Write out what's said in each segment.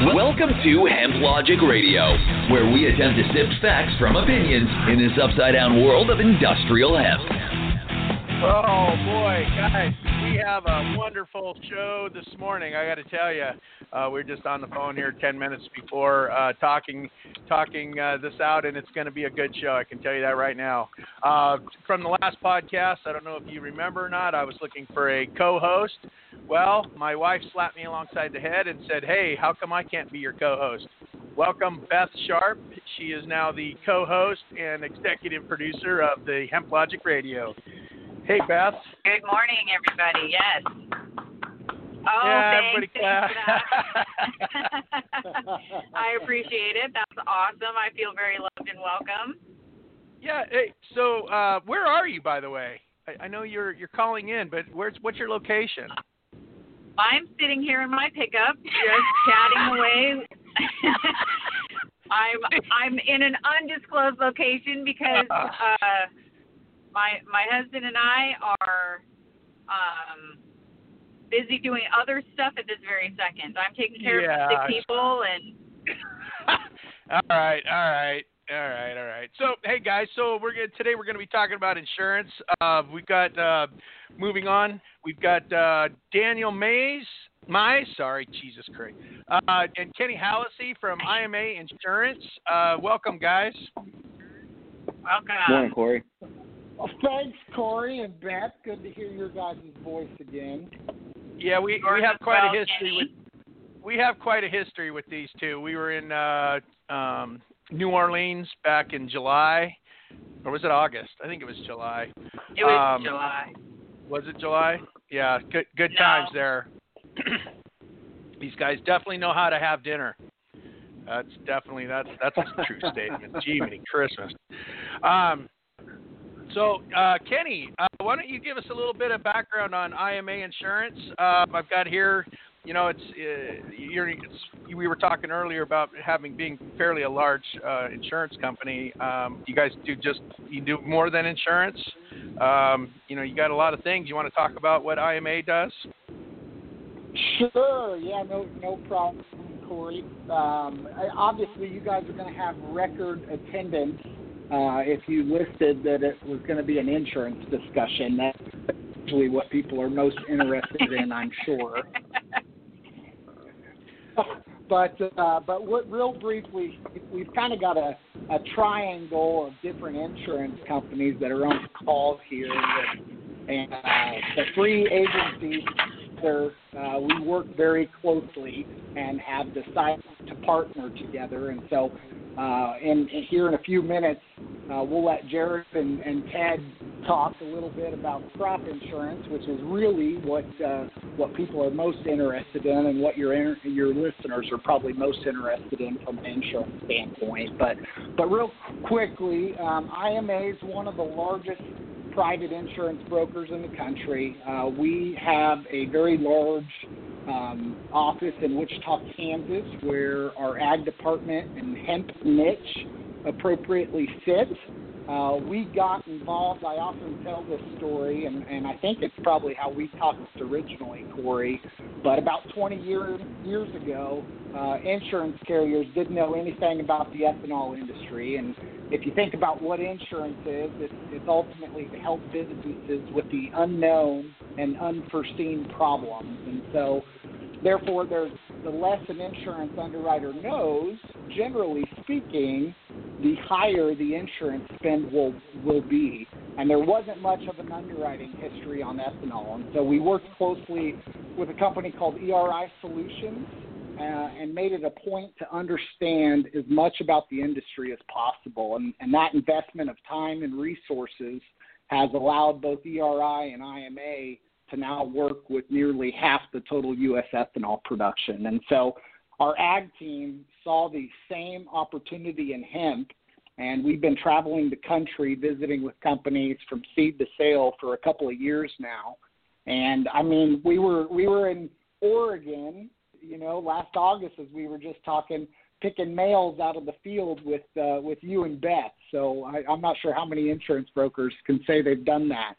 Welcome to Hemp Logic Radio, where we attempt to sift facts from opinions in this upside down world of industrial hemp. Oh boy, guys, we have a wonderful show this morning. I got to tell you, uh, we are just on the phone here 10 minutes before uh, talking talking uh, this out, and it's going to be a good show. I can tell you that right now. Uh, from the last podcast, I don't know if you remember or not. I was looking for a co-host. Well, my wife slapped me alongside the head and said, "Hey, how come I can't be your co-host?" Welcome, Beth Sharp. She is now the co-host and executive producer of the Hemp Logic Radio. Hey, Beth. Good morning, everybody. Yes. Oh, yeah, thanks, thanks I appreciate it. That's awesome. I feel very loved and welcome. Yeah. Hey, so uh, where are you, by the way? I, I know you're you're calling in, but where's what's your location? I'm sitting here in my pickup, just chatting away. I'm I'm in an undisclosed location because uh, my my husband and I are um, busy doing other stuff at this very second. I'm taking care yeah. of sick people and. all right, all right. All right, all right. So, hey guys, so we're gonna, today we're going to be talking about insurance. Uh, we've got uh, moving on. We've got uh, Daniel Mays, my sorry, Jesus Christ, uh, and Kenny Hallisey from IMA Insurance. Uh, welcome, guys. Welcome. Morning, Corey. Well, thanks, Corey and Beth. Good to hear your guys' voice again. Yeah, we we have quite a history with we have quite a history with these two. We were in uh, um, New Orleans back in July, or was it August? I think it was July. It was um, July. Was it July? Yeah, good good no. times there. these guys definitely know how to have dinner. That's definitely that's that's a true statement. Gee, Christmas. Um, so, uh, Kenny, uh, why don't you give us a little bit of background on IMA Insurance? Uh, I've got here, you know, it's, uh, it's we were talking earlier about having being fairly a large uh, insurance company. Um, you guys do just you do more than insurance. Um, you know, you got a lot of things. You want to talk about what IMA does? Sure. Yeah. No. No problem, Corey. Um, obviously, you guys are going to have record attendance uh, if you listed that it was going to be an insurance discussion. That's usually what people are most interested in, I'm sure. but uh, but what, real briefly, we've kind of got a, a triangle of different insurance companies that are on the call here, and uh, the three agencies. Uh, we work very closely and have decided to partner together, and so uh, and, here in a few minutes, uh, we'll let Jared and, and, Ted talk a little bit about crop insurance, which is really what uh, what people are most interested in, and what your your listeners are probably most interested in from an insurance standpoint. But but real quickly, um, IMA is one of the largest private insurance brokers in the country. Uh, we have a very large um, office in Wichita, Kansas, where our ag department and hemp niche appropriately sits. Uh, we got involved. I often tell this story, and, and I think it's probably how we talked originally, Corey. But about 20 years years ago, uh, insurance carriers didn't know anything about the ethanol industry. And if you think about what insurance is, it's, it's ultimately to help businesses with the unknown and unforeseen problems. And so Therefore, there's the less an insurance underwriter knows, generally speaking, the higher the insurance spend will will be. And there wasn't much of an underwriting history on ethanol, and so we worked closely with a company called ERI Solutions. Uh, and made it a point to understand as much about the industry as possible. And, and that investment of time and resources has allowed both ERI and IMA to now work with nearly half the total U.S. ethanol production. And so our ag team saw the same opportunity in hemp, and we've been traveling the country visiting with companies from seed to sale for a couple of years now. And I mean, we were we were in Oregon, you know, last August as we were just talking picking males out of the field with uh, with you and Beth. So I, I'm not sure how many insurance brokers can say they've done that,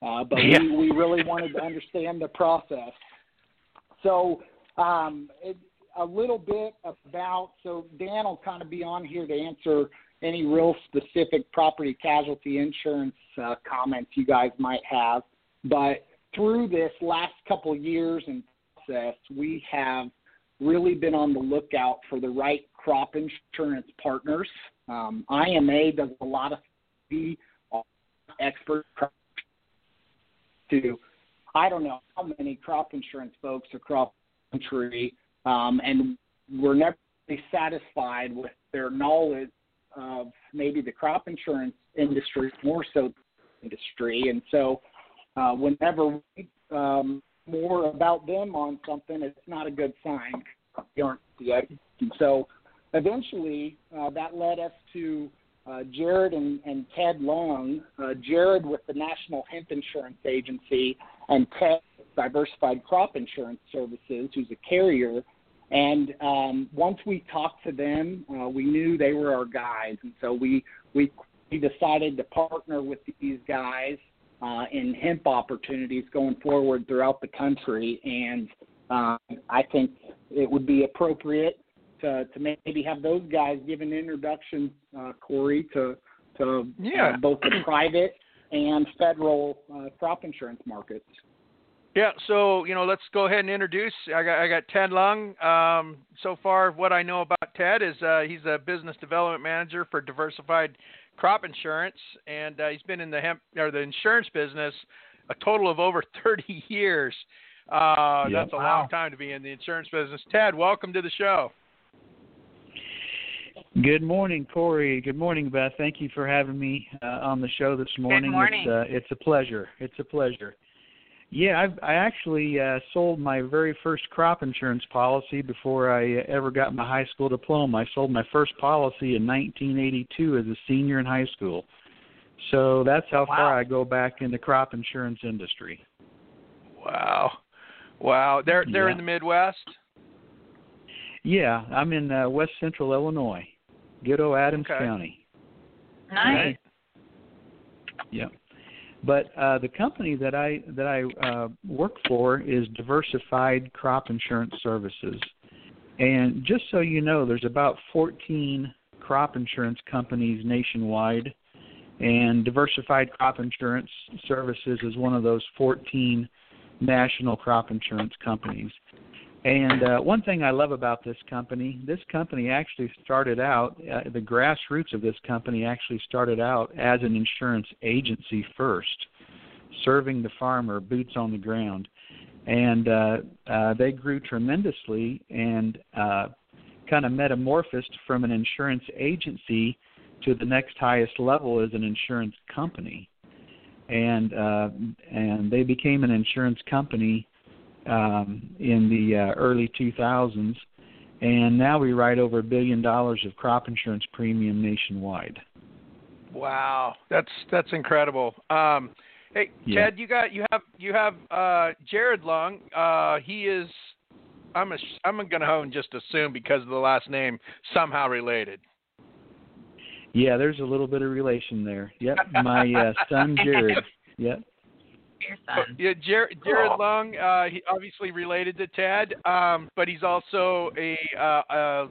uh, but Yeah. we, we really wanted to understand the process. So um, it, a little bit about so Dan will kind of be on here to answer any real specific property casualty insurance uh, comments you guys might have, but through this last couple years and process, we have really been on the lookout for the right crop insurance partners. Um, IMA does a lot of expert to I don't know how many crop insurance folks across the country, um, and we're never really satisfied with their knowledge of maybe the crop insurance industry more so industry, and so uh, whenever we um, more about them on something, it's not a good sign. They aren't yet. And so eventually, uh, that led us to uh, Jared and, and Ted Lung. Uh, Jared with the National Hemp Insurance Agency, and Ted Diversified Crop Insurance Services, who's a carrier. And um, once we talked to them, uh, we knew they were our guys, and so we we we decided to partner with these guys uh, in hemp opportunities going forward throughout the country. And uh, I think it would be appropriate to, to maybe have those guys give an introduction, uh, Corey, to to Yeah. uh, both the private and federal uh, crop insurance markets. Yeah, so you know, let's go ahead and introduce. I got I got Ted Lung. Um, so far, what I know about Ted is uh, he's a business development manager for Diversified Crop Insurance, and uh, he's been in the hemp or the insurance business a total of over 30 years. Uh, Yep. That's a long time to be in the insurance business. Ted, welcome to the show. Good morning, Corey. Good morning, Beth. Thank you for having me uh, on the show this morning. Good morning. It's, uh, it's a pleasure. It's a pleasure. Yeah, I've, I actually uh, sold my very first crop insurance policy before I ever got my high school diploma. I sold my first policy in 1982 as a senior in high school. So that's how far I go back in the crop insurance industry. Wow, wow. They're they're in the Midwest. Yeah, I'm in uh, West Central Illinois, good old Adams Okay. County. Nice. Yeah. But uh, the company that I that I uh, work for is Diversified Crop Insurance Services, and just so you know, there's about 14 crop insurance companies nationwide, and Diversified Crop Insurance Services is one of those 14 national crop insurance companies. And uh, one thing I love about this company, this company actually started out, uh, the grassroots of this company actually started out as an insurance agency first, serving the farmer, boots on the ground. And uh, uh, they grew tremendously and uh, kind of metamorphosed from an insurance agency to the next highest level as an insurance company. And uh, and they became an insurance company um, in the uh, early 2000s, and now we write over a billion dollars of crop insurance premium nationwide. Wow, that's that's incredible. Um, hey, Yeah. Ted, you got you have you have uh, Jared Lung. Uh, he is. I'm a, I'm gonna just assume because of the last name somehow related. Yeah, there's a little bit of relation there. Yep, my uh, son Jared. Yep. Your son. yeah, Jared, Jared Lung, uh, he obviously related to Ted, um, but he's also a uh, uh,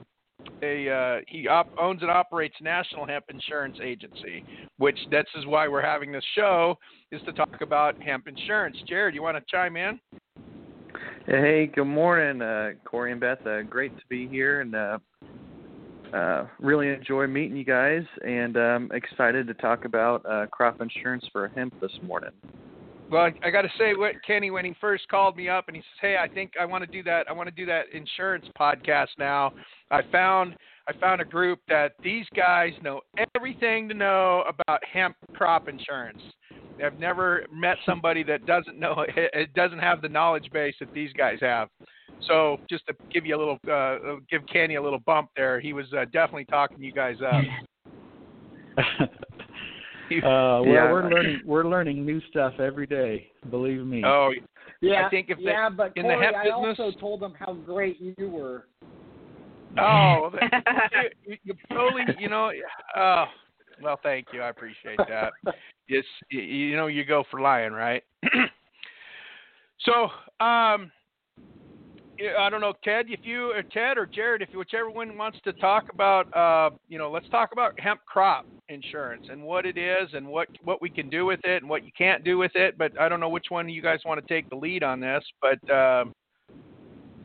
a uh, he op- owns and operates National Hemp Insurance Agency, which this is why we're having this show is to talk about hemp insurance. Jared, you want to chime in? Hey, good morning, uh, Corey and Beth. Uh, great to be here, and uh, uh, really enjoy meeting you guys. And um, excited to talk about uh, crop insurance for hemp this morning. Well, I, got to say, what Kenny when he first called me up and he says, "Hey, I think I want to do that. I want to do that insurance podcast now." I found I found a group that these guys know everything to know about hemp crop insurance, I've never met somebody that doesn't know it doesn't have the knowledge base that these guys have. So just to give you a little, uh, give Kenny a little bump there, he was uh, definitely talking you guys up. uh, well, Yeah. we're learning we're learning new stuff every day. Believe me. Oh, Yeah, I think if they- yeah, but in the Corey, hemp I business- also told them how great you were. oh, you, you totally, you know, oh, well, thank you, I appreciate that. It's, you, you know, you go for lying, right? so, um, yeah, I don't know, Ted, if you, or Ted or Jared, if whichever one wants to talk about, uh, you know, let's talk about hemp crop insurance and what it is and what what we can do with it and what you can't do with it. But I don't know which one you guys want to take the lead on this, but um,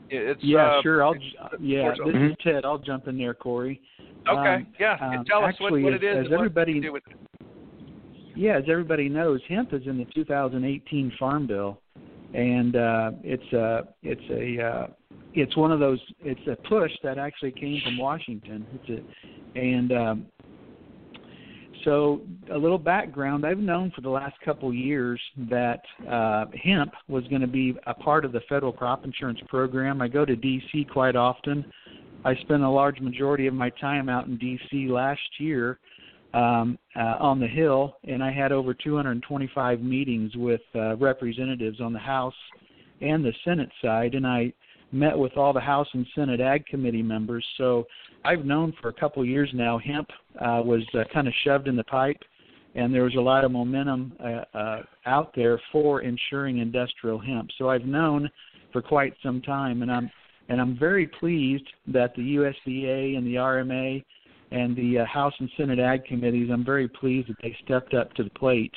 it's yeah, uh, sure. I'll yeah. This is Ted. I'll jump in there, Corey. Okay, Um, yeah. um, tell us what, actually, what as- it is as and what everybody- you do with it. Yeah, as everybody knows, hemp is in the 2018 Farm Bill, and uh, it's a it's a uh, it's one of those it's a push that actually came from Washington. It's a and um, so a little background. I've known for the last couple years that uh, hemp was going to be a part of the federal crop insurance program. I go to D.C. quite often. I spent a large majority of my time out in D.C. last year um, uh, on the Hill, and I had over 225 meetings with uh, representatives on the House and the Senate side, and I met with all the House and Senate Ag Committee members. So I've known for a couple of years now hemp uh, was uh, kind of shoved in the pipe, and there was a lot of momentum uh, uh, out there for ensuring industrial hemp. So I've known for quite some time, and I'm and I'm very pleased that the USDA and the RMA and the uh, House and Senate Ag committees. I'm very pleased that they stepped up to the plate,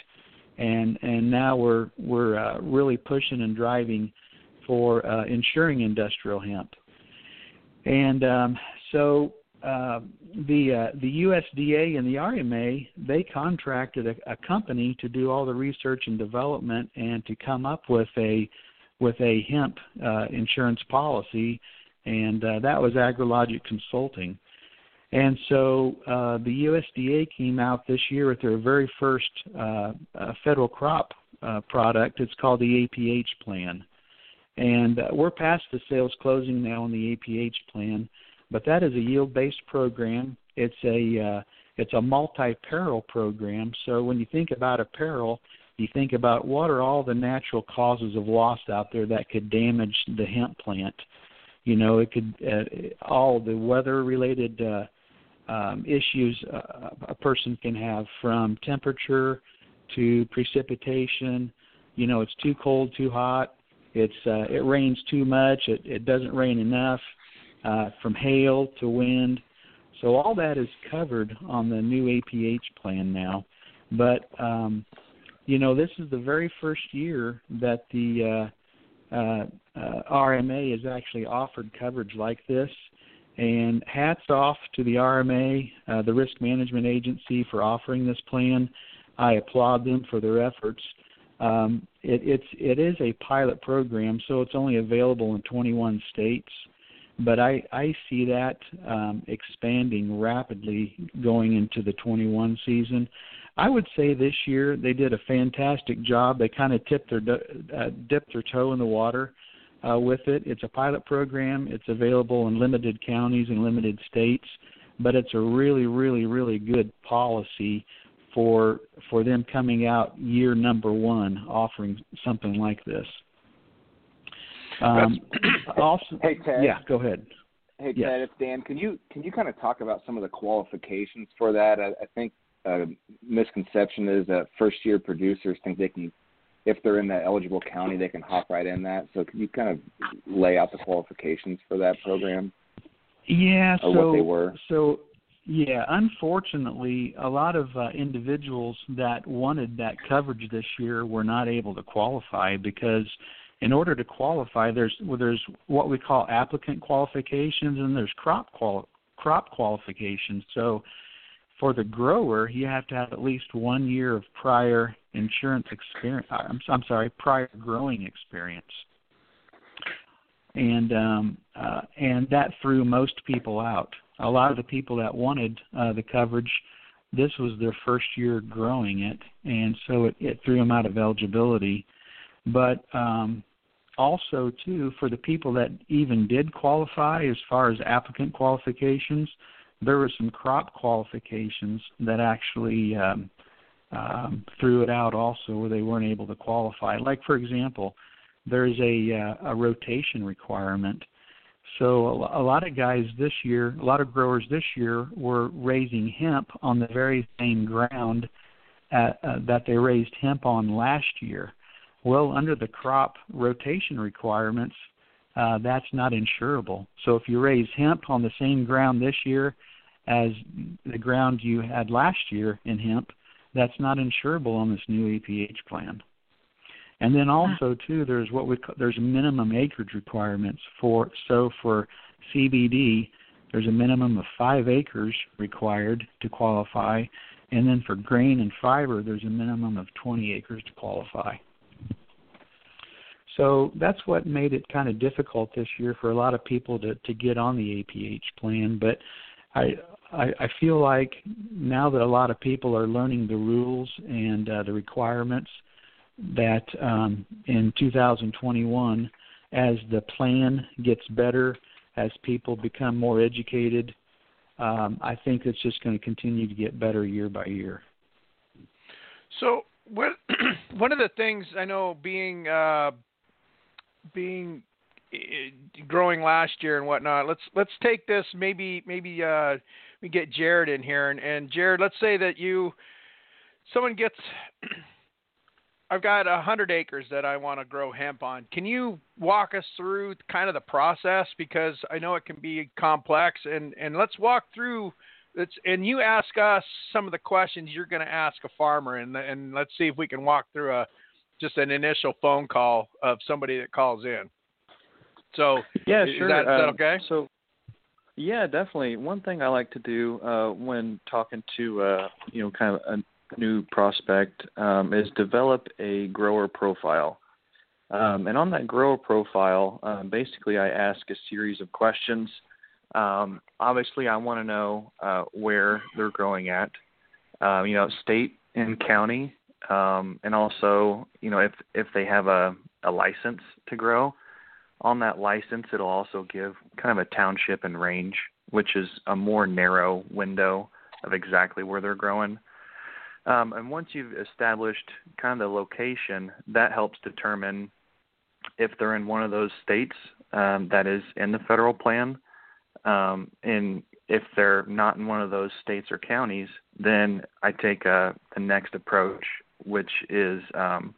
and and now we're we're uh, really pushing and driving for uh, insuring industrial hemp. And um, so uh, the uh, the USDA and the RMA they contracted a, a company to do all the research and development and to come up with a with a hemp uh, insurance policy, and uh, that was AgriLogic Consulting. And so uh, the USDA came out this year with their very first uh, uh, federal crop uh, product. It's called the APH plan. And uh, we're past the sales closing now on the APH plan, but that is a yield-based program. It's a uh, it's a multi-peril program. So when you think about a peril, you think about what are all the natural causes of loss out there that could damage the hemp plant. You know, it could uh, all the weather-related uh, um, issues uh, a person can have from temperature to precipitation. You know, it's too cold, too hot. It's uh, it rains too much. It, it doesn't rain enough. Uh, from hail to wind. So all that is covered on the new APH plan now. But um, you know, this is the very first year that the uh, uh, uh, RMA has actually offered coverage like this. And hats off to the RMA, uh, the Risk Management Agency, for offering this plan. I applaud them for their efforts. Um, it, it's it is a pilot program, so it's only available in 21 states. But I, I see that um, expanding rapidly going into the 21 season. I would say this year they did a fantastic job. They kind of tipped their uh, dipped their toe in the water uh, with it. It's a pilot program. It's available in limited counties and limited states, but it's a really, really, really good policy for for them coming out year number one offering something like this. Um, also, Hey, Ted. yeah, go ahead. Hey Yes. Ted, it's Dan. Can you can you kind of talk about some of the qualifications for that? I, I think a misconception is that first year producers think they can, if they're in that eligible county, they can hop right in that. So can you kind of lay out the qualifications for that program? Yeah, Or so what they were. so yeah, unfortunately, a lot of uh, individuals that wanted that coverage this year were not able to qualify because in order to qualify, there's well, there's what we call applicant qualifications and there's crop qual crop qualifications. So for the grower, you have to have at least one year of prior insurance experience. I'm, I'm sorry, prior growing experience and um, uh, and that threw most people out. A lot of the people that wanted uh, the coverage this was their first year growing it, and so it, it threw them out of eligibility. But um, also, too, for the people that even did qualify, as far as applicant qualifications, there were some crop qualifications that actually um, um, threw it out also, where they weren't able to qualify. Like, for example, there's a uh, a rotation requirement so a, lot of guys this year, a lot of growers this year were raising hemp on the very same ground at, uh, that they raised hemp on last year. Well, under the crop rotation requirements, uh, that's not insurable. So if you raise hemp on the same ground this year as the ground you had last year in hemp, that's not insurable on this new APH plan. And then ah. also too, there's what we call, there's minimum acreage requirements for so for CBD, there's a minimum of five acres required to qualify, and then for grain and fiber, there's a minimum of 20 acres to qualify. So that's what made it kind of difficult this year for a lot of people to to get on the APH plan. But I I, I feel like now that a lot of people are learning the rules and uh, the requirements that um, in 2021, as the plan gets better, as people become more educated, um, I think it's just going to continue to get better year by year. So, what, one of the things I know being uh, being growing last year and whatnot. Let's let's take this maybe maybe uh, we get Jared in here and, and Jared. Let's say that you someone gets I've got a hundred acres that I want to grow hemp on. Can you walk us through kind of the process because I know it can be complex and and let's walk through it's and you ask us some of the questions you're going to ask a farmer and and let's see if we can walk through a just an initial phone call of somebody that calls in. So yeah, is sure. That, is that um. So yeah, definitely. One thing I like to do uh, when talking to uh, you know kind of a new prospect um, is develop a grower profile. Um, and on that grower profile, um, basically, I ask a series of questions. Um, obviously, I want to know uh, where they're growing at, uh, you know, state and county, um, and also, you know, if if they have a, a license to grow. On that license, it'll also give kind of a township and range, which is a more narrow window of exactly where they're growing. Um, and once you've established kind of the location, that helps determine if they're in one of those states um, that is in the federal plan. Um, and if they're not in one of those states or counties, then I take uh, the next approach, which is um,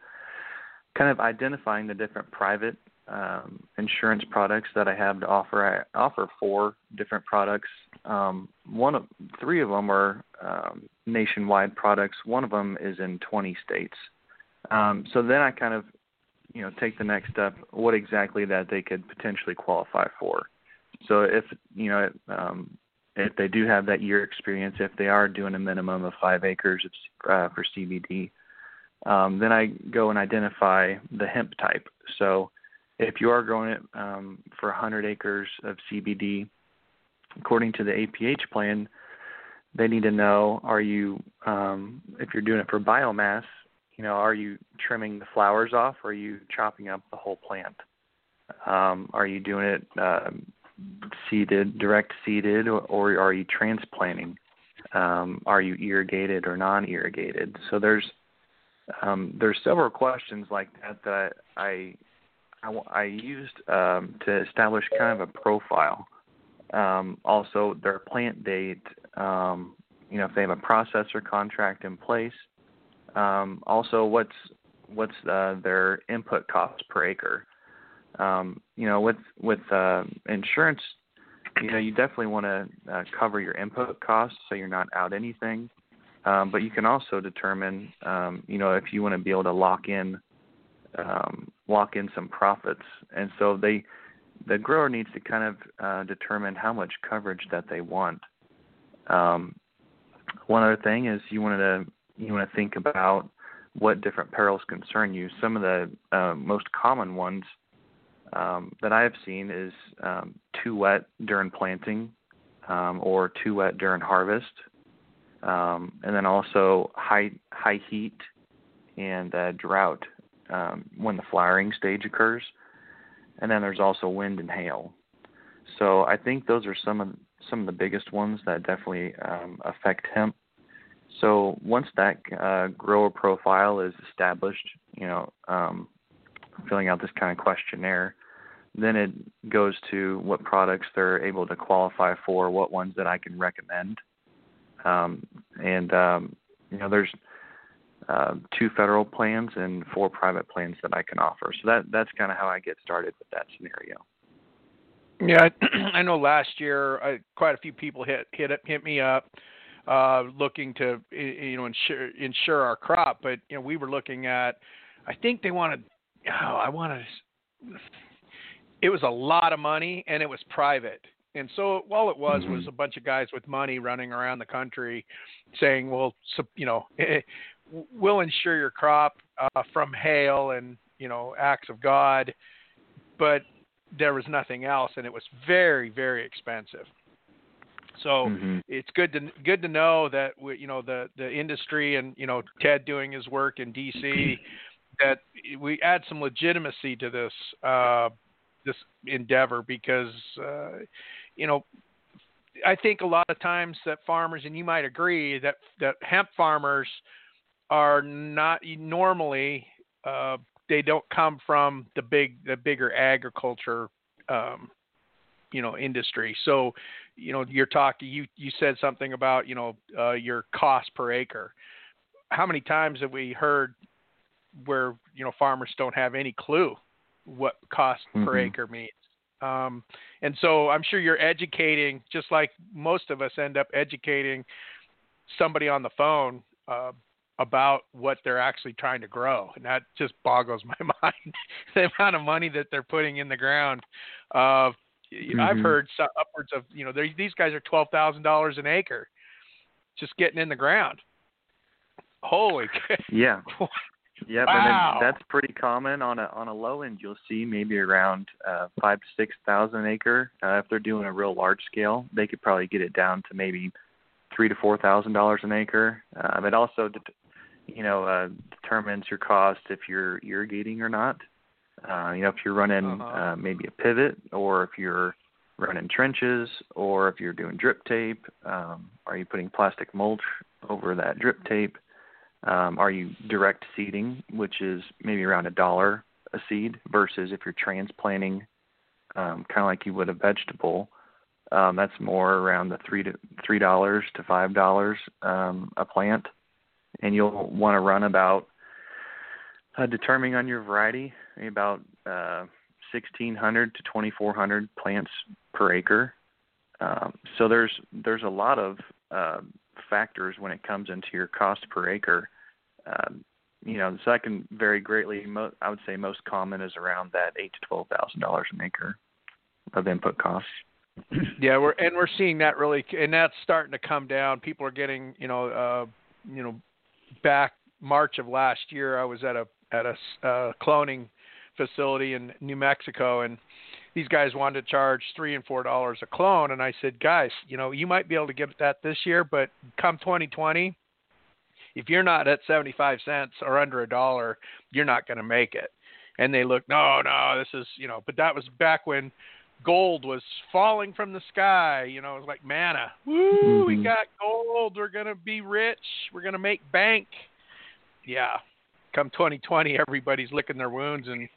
kind of identifying the different private um, insurance products that I have to offer. I offer four different products. Um, one of three of them are um, nationwide products. One of them is in 20 states. Um, so then I kind of, you know, take the next step. What exactly that they could potentially qualify for. So if you know, um, if they do have that year experience, if they are doing a minimum of five acres uh, for CBD, um, then I go and identify the hemp type. So if you are growing it um, for 100 acres of CBD, according to the APH plan, they need to know are you um, if you're doing it for biomass, you know, are you trimming the flowers off or are you chopping up the whole plant? Um, are you doing it uh, seeded, direct seeded, or, or are you transplanting? Um, are you irrigated or non-irrigated? So there's um, there's several questions like that that I I, I used um, to establish kind of a profile. Um, also, their plant date. Um, you know, if they have a processor contract in place. Um, also, what's what's uh, their input cost per acre? Um, you know, with with uh, insurance, you know, you definitely want to uh, cover your input costs so you're not out anything. Um, but you can also determine, you know, if you want to be able to lock in um, lock in some profits. And so they, the grower needs to kind of uh, determine how much coverage that they want. Um, one other thing is you want to you want to think about what different perils concern you. Some of the uh, most common ones um, that I have seen is um, too wet during planting um, or too wet during harvest. um, and then also high high heat and uh, drought um, when the flowering stage occurs, and then there's also wind and hail. So I think those are some of some of the biggest ones that definitely um, affect hemp. So once that uh, grower profile is established, you know, um, filling out this kind of questionnaire, then it goes to what products they're able to qualify for, what ones that I can recommend. Um, and um, you know, there's uh, two federal plans and four private plans that I can offer. So that that's kind of how I get started with that scenario. Yeah, I know last year uh, quite a few people hit hit hit me up uh looking to you know insure insure our crop, but you know we were looking at I think they wanted oh, I wanted it was a lot of money and it was private. And so all it was mm-hmm. was a bunch of guys with money running around the country saying, "Well, so, you know, we'll insure your crop uh, from hail and you know acts of God," but there was nothing else, and it was very, very expensive. So mm-hmm. it's good to good to know that we, you know the the industry and you know Ted doing his work in DC that we add some legitimacy to this uh, this endeavor because uh, you know I think a lot of times that farmers and you might agree that that hemp farmers are not normally uh, they don't come from the big the bigger agriculture um, you know industry. So you know you're talking you you said something about you know uh, your cost per acre. How many times have we heard where you know farmers don't have any clue what cost mm-hmm. per acre means? Um, and so I'm sure you're educating, just like most of us end up educating somebody on the phone uh, about what they're actually trying to grow, and that just boggles my mind. the amount of money that they're putting in the ground. Uh, mm-hmm. I've heard upwards of you know these guys are twelve thousand dollars an acre, just getting in the ground. Holy. Yeah. Yep, wow. and that's pretty common on a on a low end. You'll see maybe around uh, five to six thousand an acre. Uh, if they're doing a real large scale, they could probably get it down to maybe three to four thousand dollars an acre. Um, it also, you know, uh, determines your cost if you're irrigating or not. Uh, you know, if you're running uh-huh. uh, maybe a pivot, or if you're running trenches, or if you're doing drip tape. Um, are you putting plastic mulch over that drip tape? Um, are you direct seeding, which is maybe around a dollar a seed, versus if you're transplanting, um, kind of like you would a vegetable, um, that's more around the three to three dollars to five dollars um, a plant, and you'll want to run about, uh, determining on your variety, about uh, 1,600 to 2,400 plants per acre. Um, so there's there's a lot of uh, factors when it comes into your cost per acre. Um, you know, the second very greatly, mo- I would say most common is around that eight to twelve thousand dollars an acre of input costs. Yeah, we're and we're seeing that really, and that's starting to come down. People are getting, you know, uh, you know, back March of last year, I was at a at a uh, cloning facility in New Mexico, and these guys wanted to charge three and four dollars a clone, and I said, guys, you know, you might be able to get that this year, but come 2020, if you're not at 75 cents or under a dollar, you're not going to make it. And they look, no, no, this is, you know, but that was back when gold was falling from the sky. You know, it was like manna. Woo, mm-hmm. we got gold. We're going to be rich. We're going to make bank. Yeah. Come 2020, everybody's licking their wounds and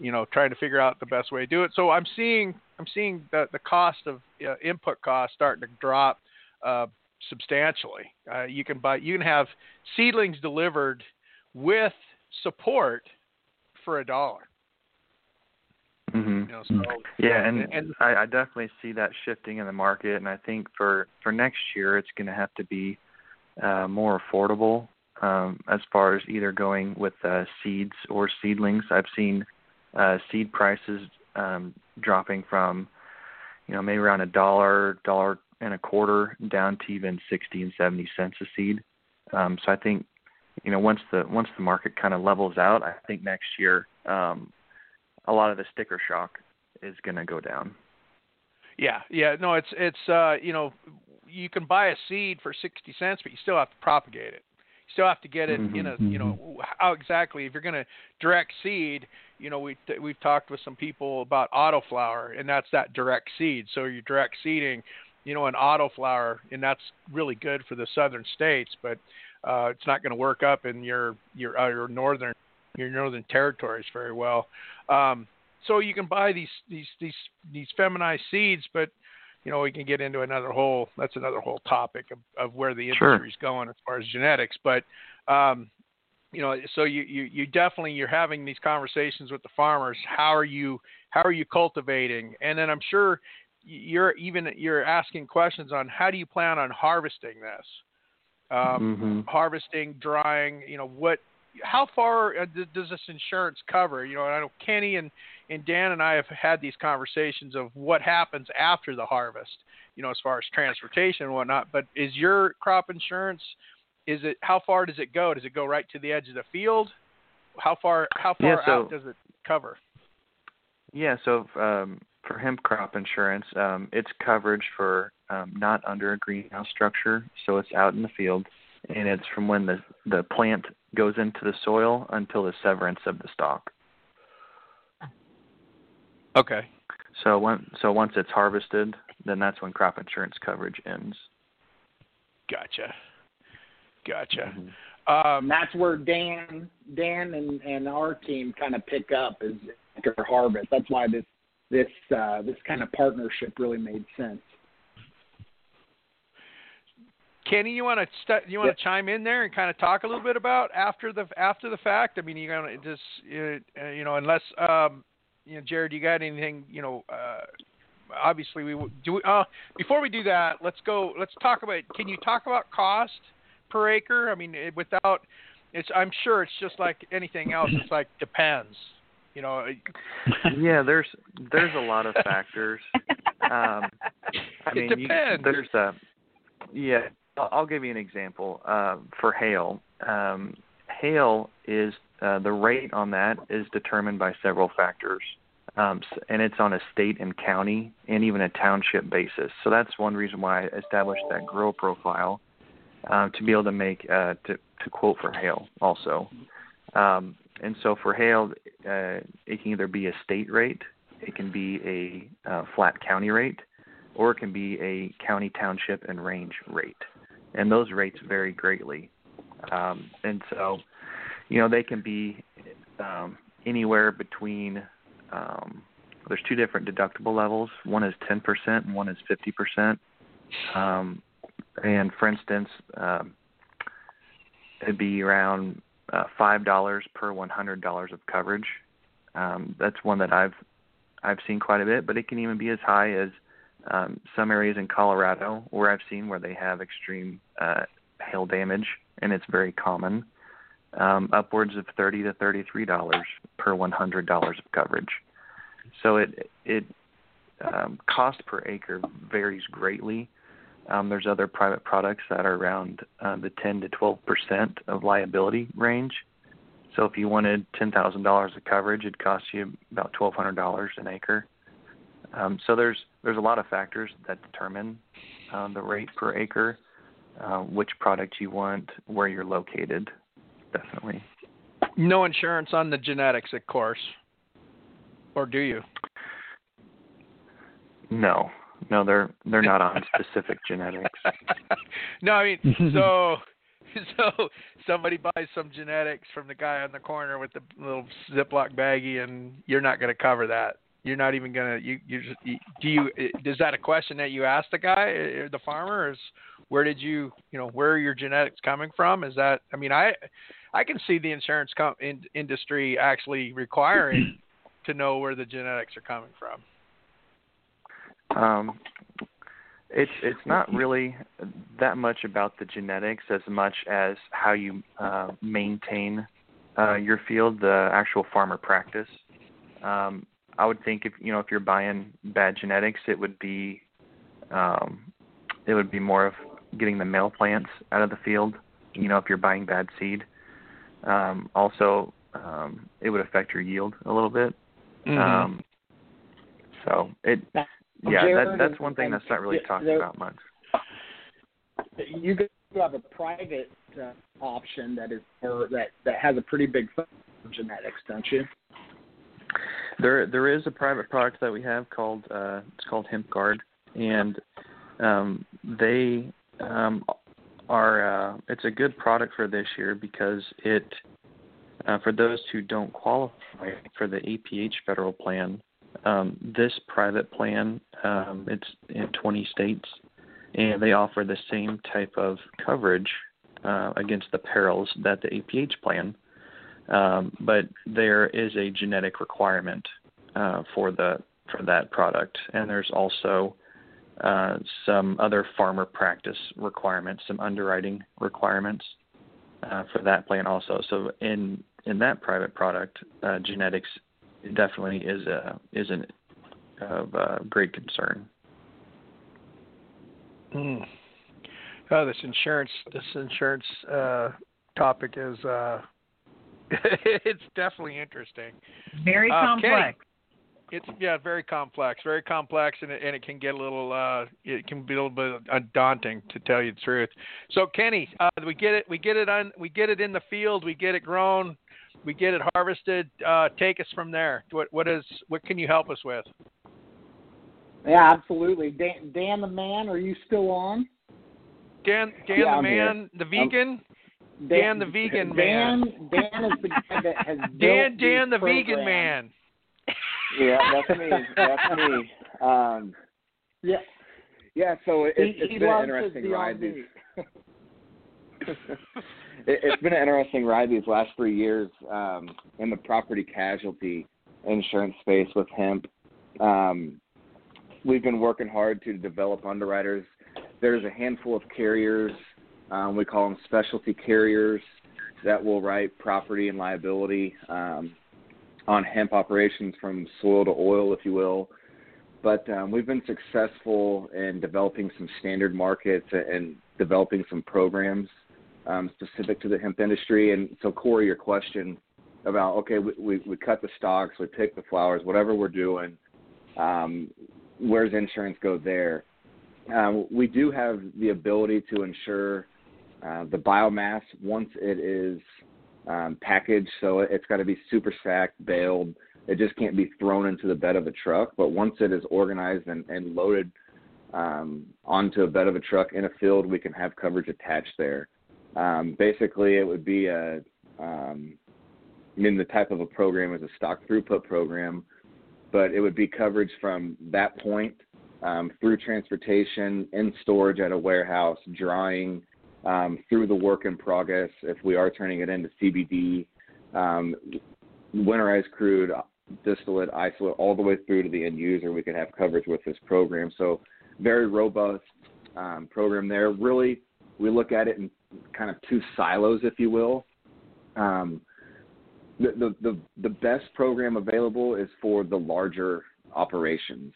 you know trying to figure out the best way to do it. So I'm seeing I'm seeing the the cost of uh, input costs starting to drop uh, substantially. Uh, you can buy you can have seedlings delivered with support for a dollar. Mm-hmm. You know, so, yeah, and, and I, I definitely see that shifting in the market, and I think for for next year it's going to have to be uh, more affordable um, as far as either going with uh, seeds or seedlings. I've seen uh, seed prices um, dropping from you know maybe around a dollar, dollar and a quarter down to even sixty and seventy cents a seed. Um, so I think you know once the once the market kind of levels out, I think next year um, a lot of the sticker shock is going to go down. Yeah, yeah, no, it's it's uh, you know you can buy a seed for sixty cents, but you still have to propagate it. You still have to get it in a Mhm, you know how exactly if you're going to direct seed. You know we we've talked with some people about autoflower, and that's that direct seed. So you're direct seeding, you know, an autoflower, and that's really good for the southern states, but uh, it's not going to work up in your your uh, your northern your northern territories very well. Um, so you can buy these these these these feminized seeds, but you know we can get into another whole that's another whole topic of, of where the Sure. industry's going as far as genetics. But um, you know, so you, you you definitely you're having these conversations with the farmers. How are you how are you cultivating? And then I'm sure you're even you're asking questions on how do you plan on harvesting this? Um, Mhm. harvesting, drying, you know, what, how far uh, does this insurance cover? You know, I know Kenny and, and Dan and I have had these conversations of what happens after the harvest, you know, as far as transportation and whatnot. But is your crop insurance, is it, how far does it go? Does it go right to the edge of the field? How far, how far Yeah, so- out does it cover? Yeah, so um, for hemp crop insurance, um, it's coverage for um, not under a greenhouse structure, so it's out in the field, and it's from when the the plant goes into the soil until the severance of the stalk. Okay. So when so once it's harvested, then that's when crop insurance coverage ends. Gotcha. Gotcha. Mhm. Um, that's where Dan, Dan, and and our team kind of pick up is after harvest. That's why this this uh, this kind of partnership really made sense. Kenny, you want to st- you want to chime in there and kind of talk a little bit about after the after the fact? I mean, you gonna just uh, you know unless um, you know Jared, you got anything you know? Uh, obviously, we do. We, uh, before we do that, let's go. Let's talk about. Can you talk about cost per acre? I mean, it, without it's. I'm sure it's just like anything else. It's like depends. You know. yeah, there's there's a lot of factors. Um, I It mean, you, depends. there's a yeah. I'll give you an example. Uh, for hail, um, hail is uh, the rate on that is determined by several factors, um, and it's on a state and county and even a township basis. So that's one reason why I established that grow profile uh, to be able to make uh, to to quote for hail also. Um, and so for hail, uh, it can either be a state rate, it can be a uh, flat county rate, or it can be a county, township, and range rate. And those rates vary greatly. Um, and so, you know, they can be um, anywhere between. Um, there's two different deductible levels. One is 10% and one is 50%. Um, and for instance, um, it'd be around uh, five dollars per one hundred dollars of coverage. Um, that's one that I've I've seen quite a bit, but it can even be as high as um, some areas in Colorado where I've seen where they have extreme uh, hail damage, and it's very common. Um, upwards of thirty to thirty-three dollars per one hundred dollars of coverage. So it it um, cost per acre varies greatly. Um, there's other private products that are around uh, the 10 to 12 percent of liability range. So if you wanted ten thousand dollars of coverage, it'd cost you about twelve hundred dollars an acre. Um, so there's there's a lot of factors that determine um, the rate per acre, uh, which product you want, where you're located, definitely. No insurance on the genetics, of course. Or do you? No, no, they're they're not on specific genetics. no, I mean, so so somebody buys some genetics from the guy on the corner with the little Ziploc baggie, and you're not going to cover that. You're not even going to. You you just you, do you? Is that a question that you ask the guy, or the farmer? Is where did you you know where are your genetics coming from? Is that? I mean, I I can see the insurance com- in, industry actually requiring to know where the genetics are coming from. Um, it's it's not really that much about the genetics as much as how you uh, maintain uh, your field, the actual farmer practice. Um, I would think if you know if you're buying bad genetics, it would be um, it would be more of getting the male plants out of the field. You know, if you're buying bad seed, um, also um, it would affect your yield a little bit. Mhm. Um, so it Now, yeah, that, that's one thing that's not really talked there- about much. you have a private uh, option that is or that that has a pretty big focus on genetics, don't you? There there is a private product that we have called uh, it's called Hemp Guard, and um, they um, are uh, it's a good product for this year because it uh, for those who don't qualify for the APH federal plan, um, this private plan um, it's in 20 states, and they offer the same type of coverage uh, against the perils that the APH plan. Um, but there is a genetic requirement uh, for the for that product, and there's also uh, some other farmer practice requirements, some underwriting requirements uh, for that plan also. So in in that private product, uh, genetics definitely is a is an of uh, great concern. Mm. Oh, this insurance this insurance topic is it's definitely interesting. Very Uh, complex. Kenny, it's yeah, very complex, very complex, and it, and it can get a little uh, it can be a little bit uh, daunting to tell you the truth. So Kenny, uh, we get it, we get it on, we get it in the field, we get it grown, we get it harvested. Uh, take us from there. What what is what can you help us with? Yeah, absolutely. Dan, Dan the man, are you still on? Dan Dan Yeah, the I'm here. man, the vegan. Dan the vegan Dan, man. Dan is the guy that has Dan built Dan the these vegan man. Yeah, that's me. That's me. Um, Yeah, yeah, so it, he, it's he been an interesting ride. These, it, has been an interesting ride these last three years um, in the property casualty insurance space with hemp. Um, we've been working hard to develop underwriters. There's a handful of carriers, um, we call them specialty carriers, that will write property and liability um, on hemp operations from soil to oil, if you will. But um, we've been successful in developing some standard markets and developing some programs um, specific to the hemp industry. And so, Corey, your question about okay, we, we, we cut the stalks, we pick the flowers, whatever we're doing, um, where's insurance go there? Um, we do have the ability to insure uh, the biomass once it is um, packaged, so it's got to be super sacked, baled. It just can't be thrown into the bed of a truck. But once it is organized and, and loaded um, onto a bed of a truck in a field, we can have coverage attached there. Um, basically, it would be a, um, I mean, the type of a program is a stock throughput program, but it would be coverage from that point um, through transportation, in storage at a warehouse, drying, um, through the work in progress. If we are turning it into CBD, um, winterized crude, distillate, isolate, all the way through to the end user, we can have coverage with this program. So, very robust um, program there. Really, we look at it in kind of two silos, if you will. Um, the, the, the, the best program available is for the larger operations.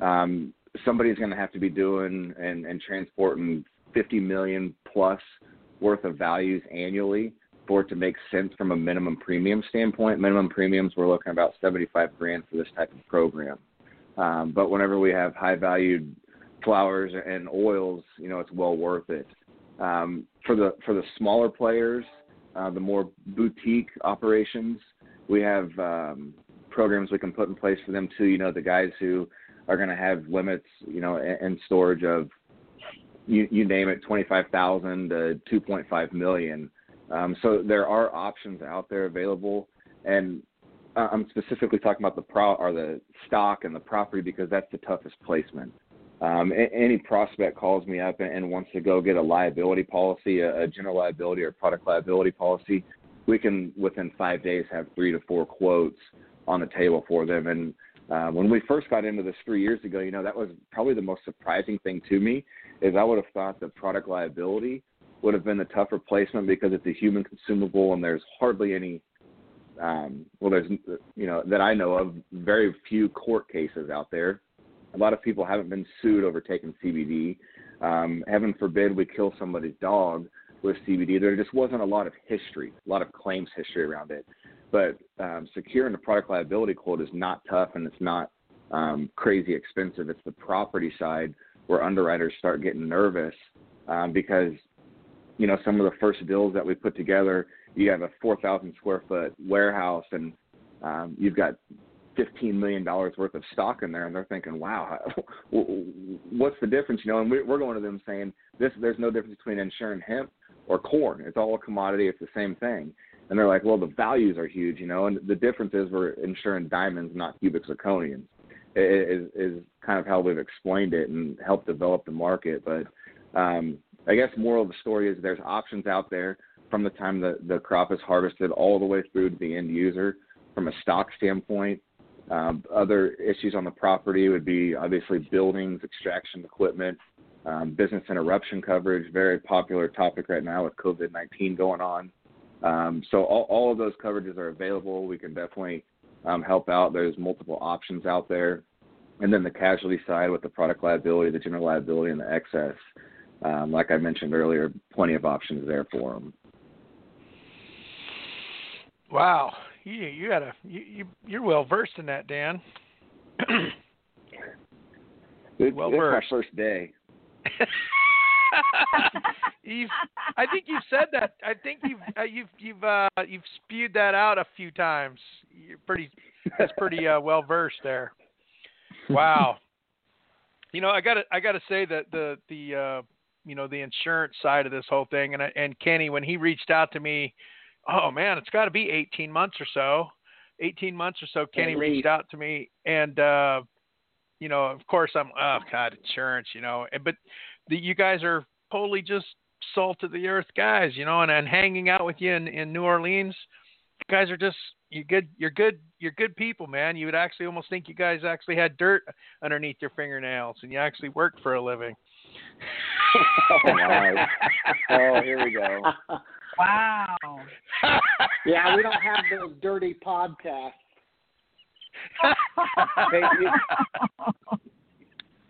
Um, somebody's going to have to be doing and, and transporting 50 million plus worth of values annually for it to make sense from a minimum premium standpoint. Minimum premiums, we're looking about 75 grand for this type of program. Um, but whenever we have high valued flowers and oils, you know, it's well worth it. Um, for the for the smaller players, uh, the more boutique operations, we have um, programs we can put in place for them too. You know, the guys who are going to have limits, you know, in storage of you, you name it, 25,000 to 2.5 million. Um, so there are options out there available, and uh, I'm specifically talking about the pro or the stock and the property because that's the toughest placement. Um, any prospect calls me up and, and wants to go get a liability policy, a, a general liability or product liability policy. We can within five days have three to four quotes on the table for them. And uh, when we first got into this three years ago, you know that was probably the most surprising thing to me is I would have thought that product liability would have been the tougher placement because it's a human consumable and there's hardly any um, well there's you know that I know of very few court cases out there. A lot of people haven't been sued over taking CBD. Um, heaven forbid we kill somebody's dog with CBD. There just wasn't a lot of history, a lot of claims history around it. But um, securing a product liability quote is not tough and it's not um, crazy expensive. It's the property side where underwriters start getting nervous um, because you know some of the first deals that we put together, you have a 4,000 square foot warehouse and um, you've got 15 million dollars worth of stock in there, and they're thinking, "Wow, what's the difference?" You know, and we're going to them saying, "This, there's no difference between insuring hemp or corn. It's all a commodity. It's the same thing." And they're like, "Well, the values are huge, you know, and the difference is we're insuring diamonds, not cubic zirconians." Is is kind of how we've explained it and helped develop the market. But um, I guess moral of the story is there's options out there from the time the the crop is harvested all the way through to the end user. From a stock standpoint, um, other issues on the property would be obviously buildings, extraction equipment, um, business interruption coverage, very popular topic right now with COVID 19 going on. Um, so, all, all of those coverages are available. We can definitely um, help out. There's multiple options out there. And then the casualty side with the product liability, the general liability, and the excess. Um, like I mentioned earlier, plenty of options there for them. Wow, you you got a you, you you're well versed in that, Dan. well it's versed. my first day. you've I think you've said that. I think you've uh, you've you've uh, you've spewed that out a few times. You're pretty that's pretty uh, well versed there. Wow. You know, I got to I got to say that the the uh, you know the insurance side of this whole thing, and and Kenny when he reached out to me, oh man, it's got to be 18 months or so. 18 months or so, Kenny reached out to me, and uh, you know, of course, I'm oh god, insurance, you know, but the, you guys are totally just salt of the earth guys, you know, and, and hanging out with you in, in New Orleans, you guys are just you good you're good you're good people, man. You would actually almost think you guys actually had dirt underneath your fingernails and you actually worked for a living. oh, wow. oh, here we go. Wow. yeah, we don't have those dirty podcasts. hey, you,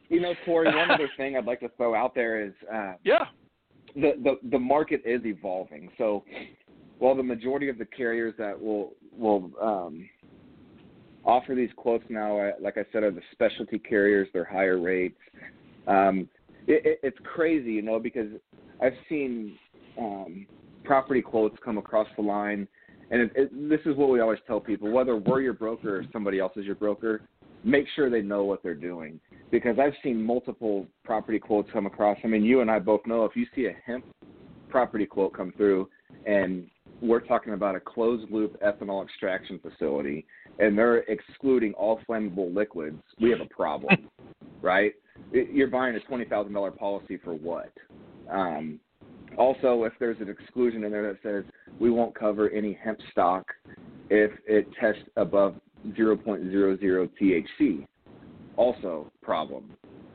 you know, Corey, one other thing I'd like to throw out there is uh, yeah, the, the market is evolving. So, while the majority of the carriers that will will um, offer these quotes now, like I said, are the specialty carriers. They're higher rates. Um, it, it, it's crazy, you know, because I've seen um, property quotes come across the line, and it, this is what we always tell people: whether we're your broker or somebody else is your broker, make sure they know what they're doing. Because I've seen multiple property quotes come across. I mean, you and I both know if you see a hemp property quote come through, and we're talking about a closed loop ethanol extraction facility, and they're excluding all flammable liquids, we have a problem, right? You're buying a twenty thousand dollar policy for what? Um, also, if there's an exclusion in there that says we won't cover any hemp stock if it tests above 0.00 THC, also problem.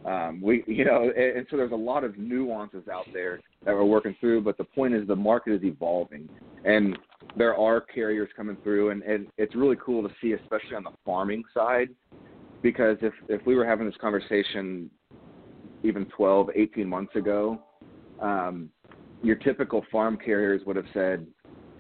Um, we, you know, and, and so there's a lot of nuances out there that we're working through. But the point is, the market is evolving, and there are carriers coming through, and, and it's really cool to see, especially on the farming side, because if if we were having this conversation even 12, 18 months ago, um, your typical farm carriers would have said,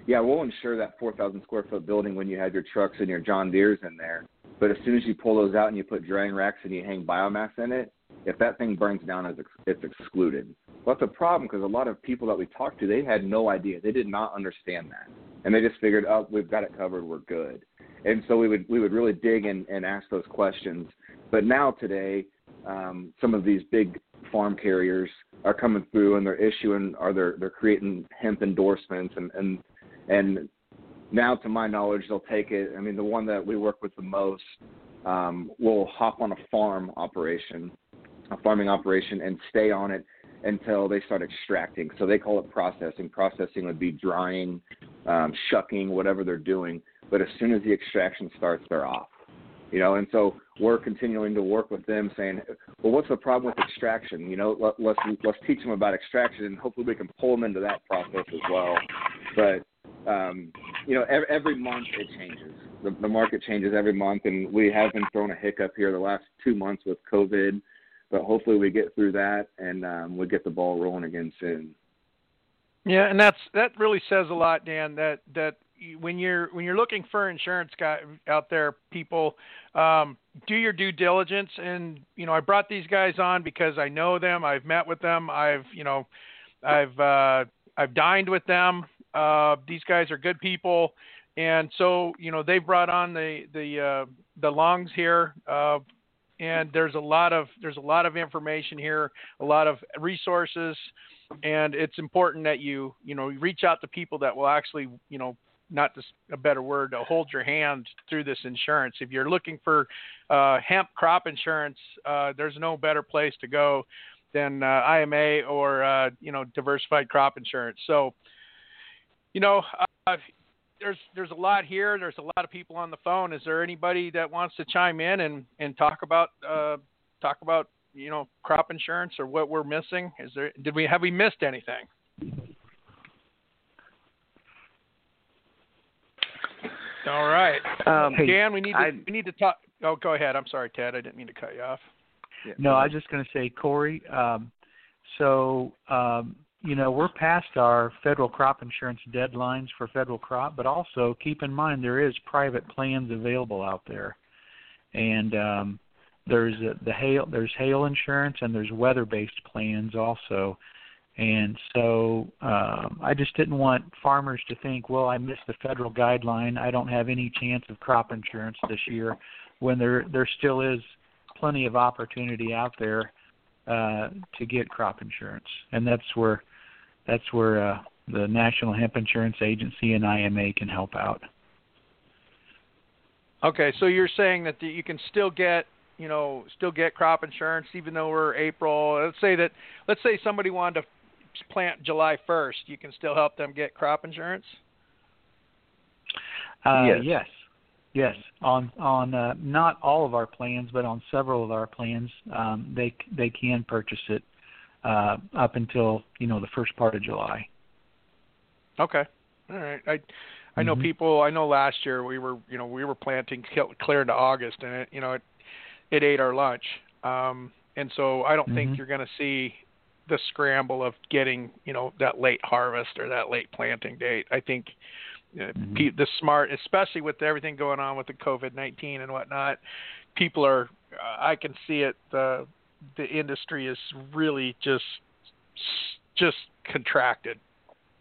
"Yeah, we'll insure that 4,000 square foot building when you have your trucks and your John Deere's in there. But as soon as you pull those out and you put drying racks and you hang biomass in it, if that thing burns down, it's, excluded." Well, that's a problem because a lot of people that we talked to, they had no idea. They did not understand that, and they just figured, "Oh, we've got it covered. We're good." And so we would we would really dig and, and ask those questions. But now today, um, some of these big farm carriers are coming through and they're issuing or they're they're creating hemp endorsements and and and now to my knowledge they'll take it i mean the one that we work with the most um, will hop on a farm operation a farming operation and stay on it until they start extracting. So they call it processing. Processing would be drying um, shucking whatever they're doing. But as soon as the extraction starts they're off. You know and so we're continuing to work with them saying well what's the problem with extraction? You know let, let's let's teach them about extraction and hopefully we can pull them into that process as well. But um you know every, every month it changes the, the market changes every month and we have been thrown a hiccup here the last two months with covid but hopefully we get through that and um we get the ball rolling again soon yeah, and that's that really says a lot, Dan. That that when you're when you're looking for insurance guy out there, people um, do your due diligence. And you know, I brought these guys on because I know them. I've met with them. I've you know, I've uh, I've dined with them. Uh, these guys are good people, and so you know they brought on the the uh, the lungs here. Uh, and there's a lot of there's a lot of information here, a lot of resources, and it's important that you you know reach out to people that will actually you know not just a better word to hold your hand through this insurance. If you're looking for uh, hemp crop insurance, uh, there's no better place to go than uh, IMA or uh, you know diversified crop insurance. So you know. Uh, there's there's a lot here. There's a lot of people on the phone. Is there anybody that wants to chime in and, and talk about uh, talk about you know crop insurance or what we're missing? Is there did we have we missed anything? All right, Um, Dan. We need to I- we need to talk. Oh, go ahead. I'm sorry, Ted. I didn't mean to cut you off. Yeah, No, I was just going to say, Corey. Um, so um, you know we're past our federal crop insurance deadlines for federal crop, but also keep in mind there is private plans available out there, and um, there's uh, the hail there's hail insurance and there's weather based plans also. And so um, I just didn't want farmers to think, well, I missed the federal guideline. I don't have any chance of crop insurance this year, when there there still is plenty of opportunity out there uh, to get crop insurance, and that's where that's where uh, the National Hemp Insurance Agency and IMA can help out. Okay, so you're saying that the, you can still get, you know, still get crop insurance even though we're April. Let's say that, let's say somebody wanted to plant July 1st, you can still help them get crop insurance. Uh, Yes. yes, yes. On on uh, not all of our plans, but on several of our plans, um, they they can purchase it uh, up until you know the first part of July. Okay, all right. I I know Mhm. people. I know last year we were, you know, we were planting clear into August, and it, you know, it it ate our lunch. Um, and so I don't think Mhm. you're going to see the scramble of getting, you know, that late harvest or that late planting date. I think uh, Mhm. pe- the smart, especially with everything going on with the COVID nineteen and whatnot, people are. Uh, I can see it. The the industry is really just just contracted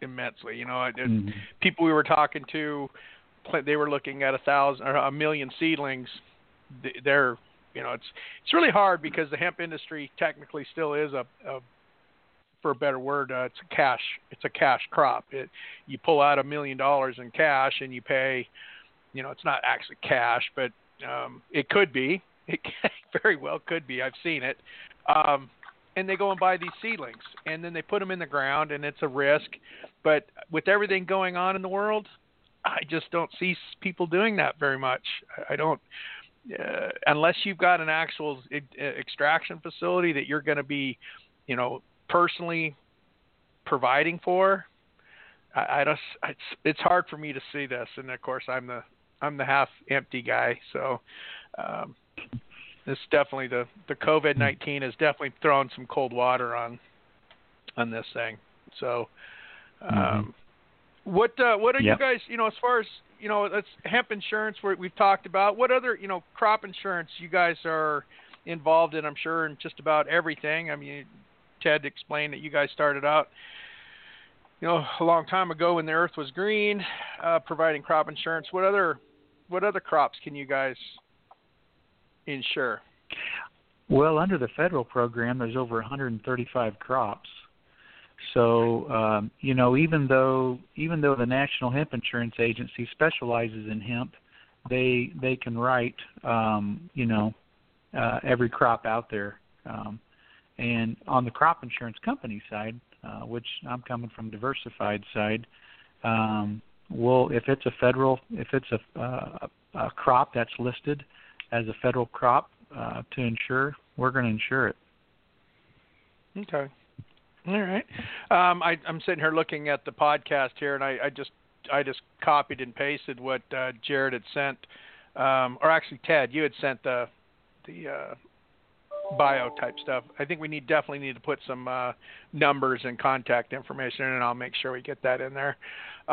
immensely. You know, Mhm. people we were talking to, they were looking at a thousand or a million seedlings. Th- They're, you know, it's it's really hard because the hemp industry technically still is a, a for a better word, uh, it's a cash it's a cash crop. It you pull out a million dollars in cash and you pay, you know, it's not actually cash, but um, it could be. It very well could be. I've seen it. Um, and they go and buy these seedlings, and then they put them in the ground, and it's a risk. But with everything going on in the world, I just don't see people doing that very much. I- don't, uh, unless you've got an actual extraction facility that you're going to be, you know, personally providing for. I, I just, it's it's hard for me to see this, and of course I'm the I'm the half empty guy, so. Um, this definitely the the COVID nineteen has definitely thrown some cold water on on this thing. So, um, what uh, what are Yep. you guys? You know, as far as you know, that's hemp insurance we we've talked about. What other you know crop insurance you guys are involved in? I'm sure in just about everything. I mean, Ted explained that you guys started out. You know, a long time ago when the earth was green, uh, providing crop insurance. What other, what other crops can you guys insure? Well, under the federal program, there's over 135 crops. So, um, you know, even though even though the National Hemp Insurance Agency specializes in hemp, they they can write, um, you know, uh, every crop out there. Um, and on the crop insurance company side, uh, which I'm coming from diversified side, um, well, if it's a federal, if it's a, uh, a crop that's listed as a federal crop uh, to insure, we're going to insure it. Okay. All right. Um, I, I'm sitting here looking at the podcast here, and I, I just I just copied and pasted what uh, Jared had sent, um, or actually Ted, you had sent the the uh, bio type stuff. I think we need definitely need to put some uh, numbers and contact information, in, and I'll make sure we get that in there.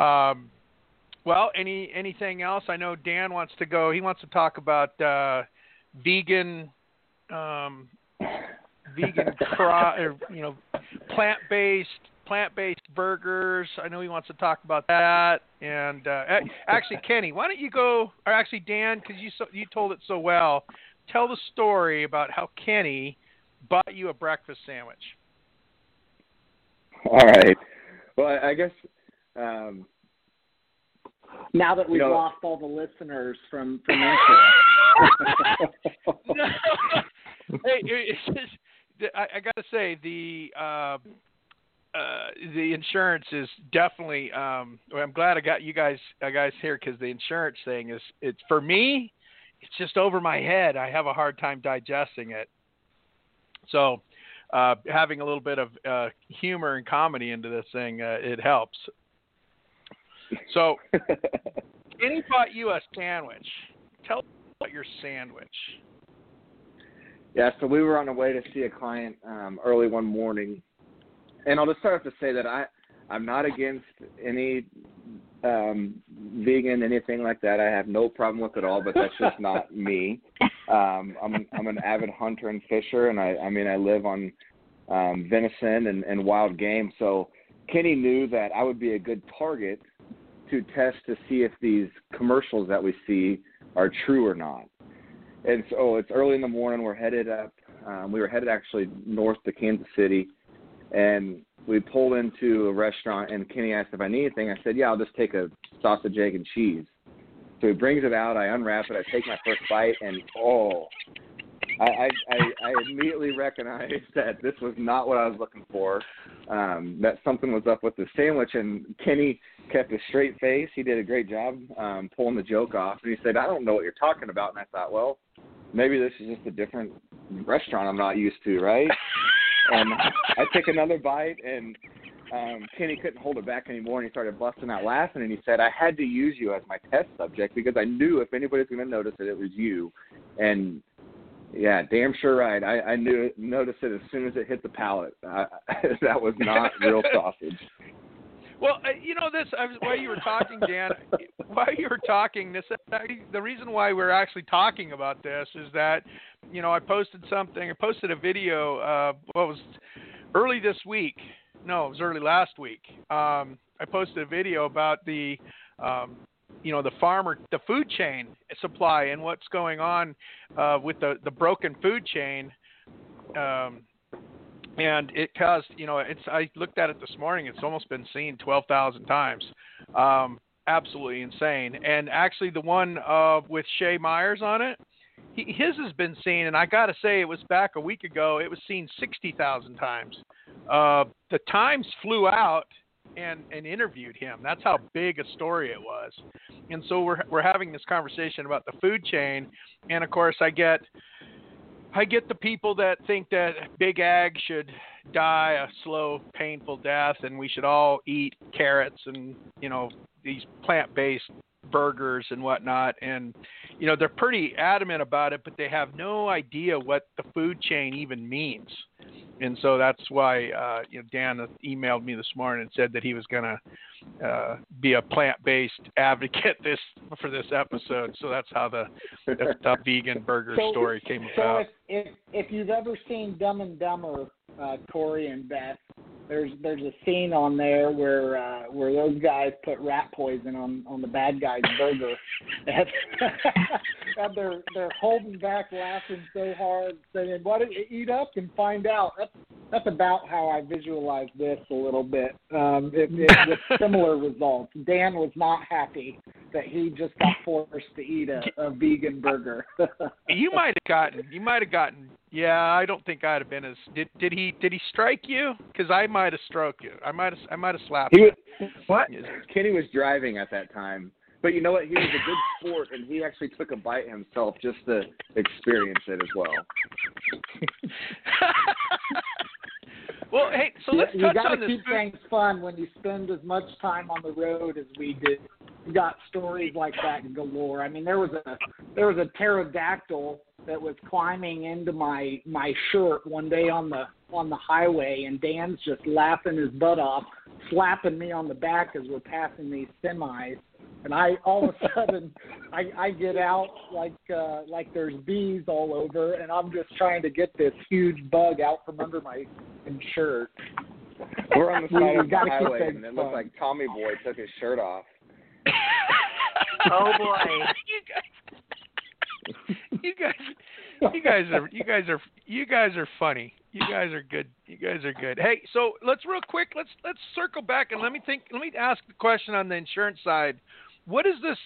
Um, Well, any anything else? I know Dan wants to go. He wants to talk about uh, vegan, um, vegan, cro- or, you know, plant based plant based burgers. I know he wants to talk about that. And uh, actually, Kenny, why don't you go? Or actually, Dan, because you so, you told it so well. Tell the story about how Kenny bought you a breakfast sandwich. All right. Well, I guess um, now that we've you know, lost all the listeners from from no. hey, it's just, I, I got to say the uh, uh, the insurance is definitely. Um, I'm glad I got you guys uh, guys here because the insurance thing is it's for me. It's just over my head. I have a hard time digesting it. So, uh, having a little bit of uh, humor and comedy into this thing, uh, it helps. So, Kenny bought you a sandwich. Tell us about your sandwich. Yeah, so we were on our way to see a client um, early one morning, and I'll just start off to say that I I'm not against any um, vegan anything like that. I have no problem with it all, but that's just not me. Um, I'm I'm an avid hunter and fisher, and I I mean I live on um, venison and, and wild game. So Kenny knew that I would be a good target to test to see if these commercials that we see are true or not. And so it's early in the morning. We're headed up. Um, we were headed actually north to Kansas City, and we pulled into a restaurant. And Kenny asked if I need anything. I said, "Yeah, I'll just take a sausage, egg, and cheese." So he brings it out. I unwrap it. I take my first bite, and oh, I, I, I immediately recognized that this was not what I was looking for. Um, that something was up with the sandwich, and Kenny kept a straight face. He did a great job um, pulling the joke off, and he said, "I don't know what you're talking about." And I thought, well, maybe this is just a different restaurant I'm not used to, right? and I took another bite, and um, Kenny couldn't hold it back anymore, and he started busting out laughing. And he said, "I had to use you as my test subject because I knew if anybody's going to notice it, it was you." And yeah, damn sure right. I, I knew noticed it as soon as it hit the palate. I, that was not real sausage. Well, uh, you know this. I was, while you were talking, Dan, while you were talking, this the reason why we're actually talking about this is that you know I posted something. I posted a video. Uh, what was early this week? No, it was early last week. Um, I posted a video about the um, you know the farmer the food chain supply and what's going on uh, with the the broken food chain um, and it caused you know it's I looked at it this morning it's almost been seen 12,000 times. Um, absolutely insane. And actually the one uh, with Shay Myers on it he, his has been seen and I got to say it was back a week ago it was seen 60,000 times. Uh, the Times flew out and and interviewed him. That's how big a story it was. And so we're we're having this conversation about the food chain, and of course I get I get the people that think that big ag should die a slow, painful death, and we should all eat carrots and you know these plant-based burgers and whatnot. And you know they're pretty adamant about it, but they have no idea what the food chain even means and so that's why uh, you know Dan emailed me this morning and said that he was going to uh, be a plant-based advocate this for this episode. So that's how the that's the vegan burger so, story came so about. If, if if you've ever seen Dumb and Dumber, uh, Corey and Beth, there's there's a scene on there where uh, where those guys put rat poison on on the bad guy's burger, and, and they're they're holding back, laughing so hard, saying, "Why don't you eat up and find out?" That's that's about how I visualize this a little bit, um, it, it, with similar results. Dan was not happy that he just got forced to eat a, a vegan burger. you might have gotten you might have gotten yeah, I don't think I'd have been as. Did did he did he strike you? Because I might have struck you. I might have I might have slapped. He you. was, what? Kenny was driving at that time, but you know what? He was a good sport, and he actually took a bite himself just to experience it as well. well, hey, so let's you, touch you gotta on this. keep things fun when you spend as much time on the road as we did. You got stories like that galore. I mean, there was a there was a pterodactyl that was climbing into my my shirt one day on the on the highway and Dan's just laughing his butt off, slapping me on the back as we're passing these semis. and I all of a sudden I I get out like uh, like there's bees all over, and I'm just trying to get this huge bug out from under my shirt. We're on the We- side of the highway, and it fun. looked like Tommy Boy took his shirt off. Oh boy. you guys, you guys, you guys are you guys are you guys are funny. You guys are good. You guys are good. Hey, so let's real quick. Let's let's circle back and let me think. Let me ask the question on the insurance side. What is this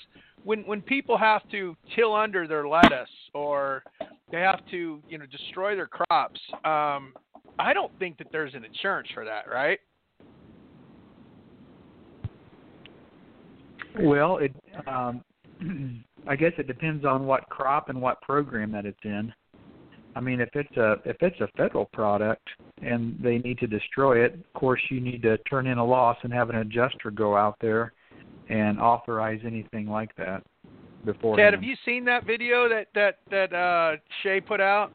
when when people have to till under their lettuce or they have to you know destroy their crops? Um, I don't think that there's an insurance for that, right? Well, it um, I guess it depends on what crop and what program that it's in. I mean, if it's a if it's a federal product and they need to destroy it, of course you need to turn in a loss and have an adjuster go out there and authorize anything like that before. Ted, have you seen that video that that that uh, Shay put out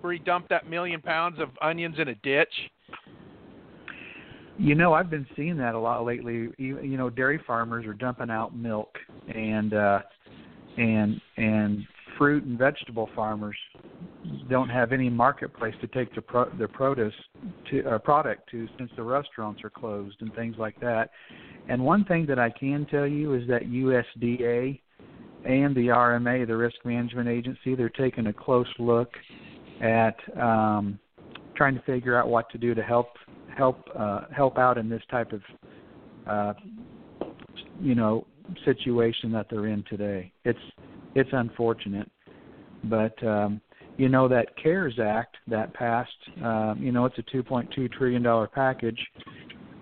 where he dumped that million pounds of onions in a ditch? You know, I've been seeing that a lot lately. You, you know, dairy farmers are dumping out milk, and uh, and and fruit and vegetable farmers don't have any marketplace to take their pro- their produce to uh, product to since the restaurants are closed and things like that. And one thing that I can tell you is that USDA and the RMA, the Risk Management Agency, they're taking a close look at um, trying to figure out what to do to help help uh, help out in this type of uh, you know situation that they're in today. It's it's unfortunate, but um, you know that CARES Act that passed. Um, you know it's a 2.2 trillion dollar package,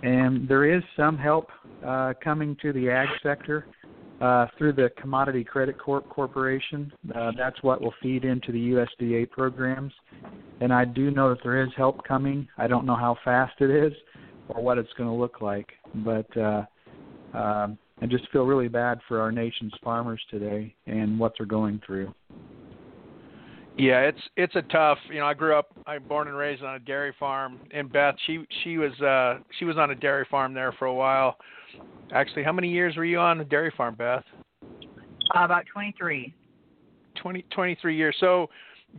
and there is some help uh, coming to the ag sector. Uh, through the Commodity Credit Corp Corporation, uh, that's what will feed into the USDA programs and I do know that there is help coming. I don't know how fast it is or what it's going to look like, but uh, um, I just feel really bad for our nation's farmers today and what they're going through. Yeah, it's it's a tough. You know, I grew up. I'm born and raised on a dairy farm. And Beth, she she was uh she was on a dairy farm there for a while. Actually, how many years were you on a dairy farm, Beth? Uh, about 23. 20, 23 years. So,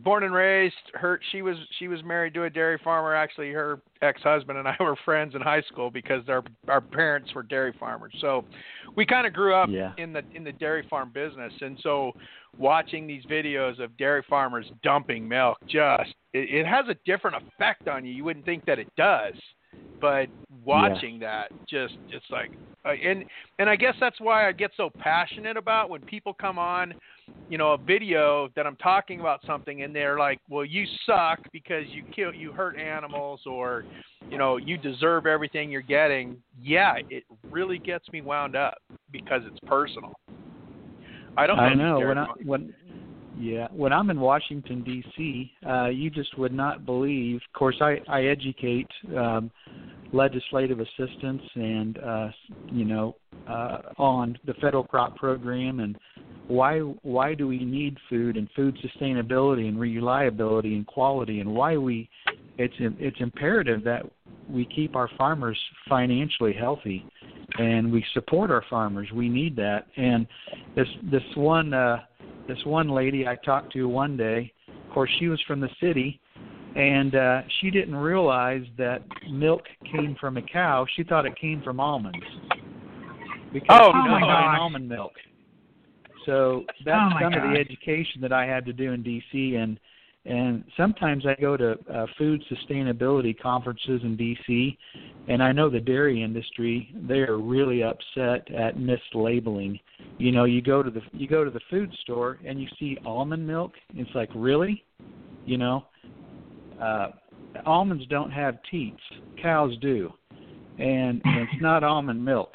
born and raised. Her she was she was married to a dairy farmer. Actually, her ex-husband and I were friends in high school because our our parents were dairy farmers. So, we kind of grew up Yeah. in the in the dairy farm business. And so, watching these videos of dairy farmers dumping milk just it, it has a different effect on you. You wouldn't think that it does, but watching that just it's like uh, and and I guess that's why I get so passionate about when people come on, you know, a video that I'm talking about something and they're like, "Well, you suck because you kill you hurt animals or, you know, you deserve everything you're getting." Yeah, it really gets me wound up because it's personal. I don't know. I these know when I when yeah when I'm in Washington D.C., uh, you just would not believe. Of course, I I educate um, legislative assistants and uh, you know uh, on the federal crop program and why why do we need food and food sustainability and reliability and quality and why we it's it's imperative that we keep our farmers financially healthy and we support our farmers we need that and this this one uh this one lady I talked to one day. Of course she was from the city and uh she didn't realize that milk came from a cow. She thought it came from almonds. Because Oh, she no. don't buy almond milk. So that's Oh, some of the education that I had to do in DC and and sometimes I go to uh, food sustainability conferences in DC and I know the dairy industry they are really upset at mislabeling. You know, you go to the you go to the food store and you see almond milk, it's like really? You know, uh almonds don't have teats, cows do. And, it's not almond milk.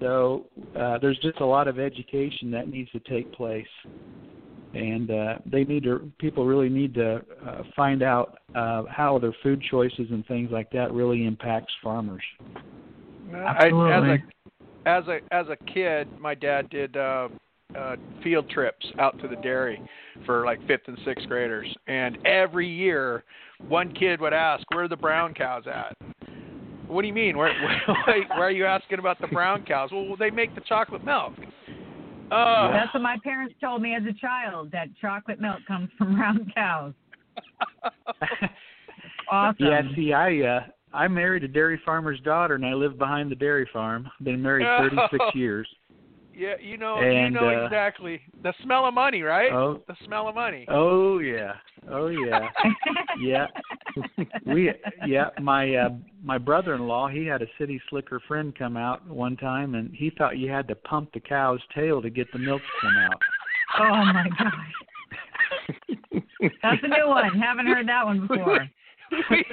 So uh, there's just a lot of education that needs to take place, and uh, they need to. People really need to uh, find out uh, how their food choices and things like that really impacts farmers. I, as a as a as a kid, my dad did uh, uh, field trips out to the dairy for like fifth and sixth graders, and every year, one kid would ask, "Where are the brown cows at?" What do you mean? Where, where, why are you asking about the brown cows? Well, they make the chocolate milk. Uh, That's what my parents told me as a child. That chocolate milk comes from round cows. awesome. Yeah, see, I uh, I married a dairy farmer's daughter, and I live behind the dairy farm. Been married 36 years. Yeah, you know, And, you know uh, exactly the smell of money, right? Oh. The smell of money. Oh yeah, oh yeah, yeah. We yeah, my uh, my brother-in-law, he had a city slicker friend come out one time, and he thought you had to pump the cow's tail to get the milk to come out. Oh my god, That's a new one. Haven't heard that one before. we,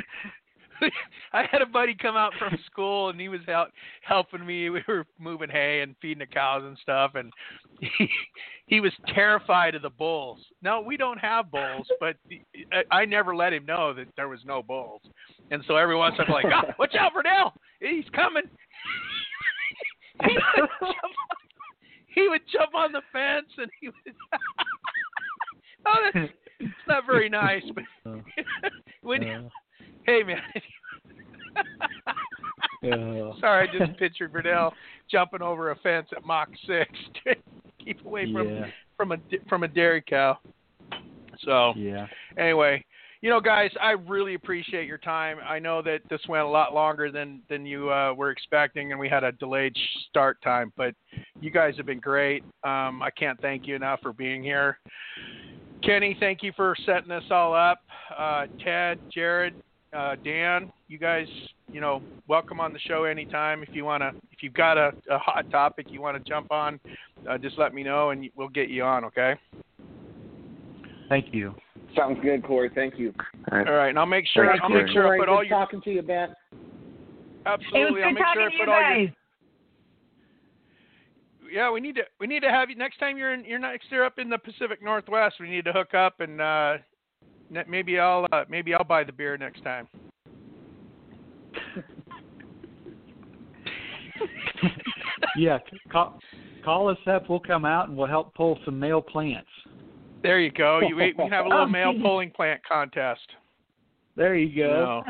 I had a buddy come out from school and he was out helping me. We were moving hay and feeding the cows and stuff, and he he was terrified of the bulls. No, we don't have bulls, but I, I never let him know that there was no bulls. And so every once in a while, like, oh, watch out for Dale, he's coming. he, would jump on, he would jump on the fence and he would. oh, that's, it's not very nice, but when Uh, hey man. uh, Sorry, I just pictured Verdell jumping over a fence at Mach six to keep away from yeah, from a from a dairy cow. So yeah. anyway, you know, guys, I really appreciate your time. I know that this went a lot longer than than you uh, were expecting, and we had a delayed start time. But you guys have been great. Um, I can't thank you enough for being here. Kenny, thank you for setting this all up. Uh, Ted, Jared, uh, Dan, you guys, you know, welcome on the show anytime. If you wanna, if you've got a, a hot topic you want to jump on, uh, just let me know and we'll get you on. Okay. Thank you. Sounds good, Corey. Thank you. All right. All right, and I'll make sure Thank I'll make sure I Corey, put good all your talking to you, Ben. It was absolutely. I'll make sure I talking you put all your yeah, we need to we need to have you next time you're in you're next year up in the Pacific Northwest. We need to hook up and uh, ne- maybe I'll uh, maybe I'll buy the beer next time. Yeah, call call us up. We'll come out and we'll help pull some male plants. There you go. You we can have a little male pulling plant contest. There you go.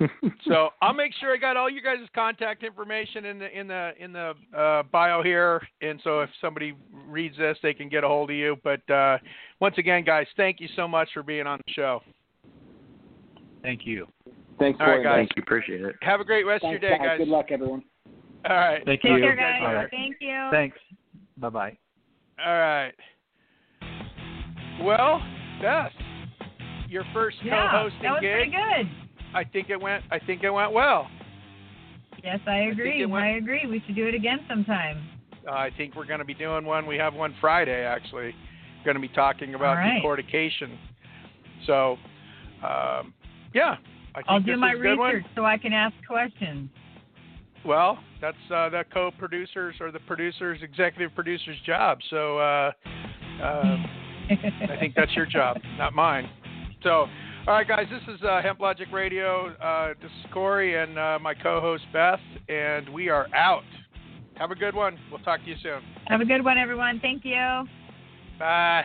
No. so I'll make sure I got all you guys' contact information in the in the in the uh, bio here, and so if somebody reads this, they can get a hold of you. But uh, once again, guys, thank you so much for being on the show. Thank you. Thanks, All right, Corey. guys. Thank you. Appreciate it. Have a great rest Thanks, of your day, guys. guys. Good luck, everyone. All right. Thank Take you. care, guys. All right. Thank you. Thanks. Bye bye. All right. Well, Beth, your first Yeah, co-hosting that was gig. pretty good. I think it went. I think it went well. Yes, I agree. it went- I agree. We should do it again sometime. Uh, I think we're going to be doing one. We have one Friday actually. Going to be talking about right. decortication. So, um, yeah, I think I'll do my research so I can ask questions. Well, that's uh, the co-producers or the producers, executive producers' job. So uh, uh, I think that's your job, not mine. So, all right, guys, this is uh, Hemp Logic Radio. Uh, this is Corey and uh, my co-host Beth, and we are out. Have a good one. We'll talk to you soon. Have a good one, everyone. Thank you. Bye.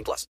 18 plus.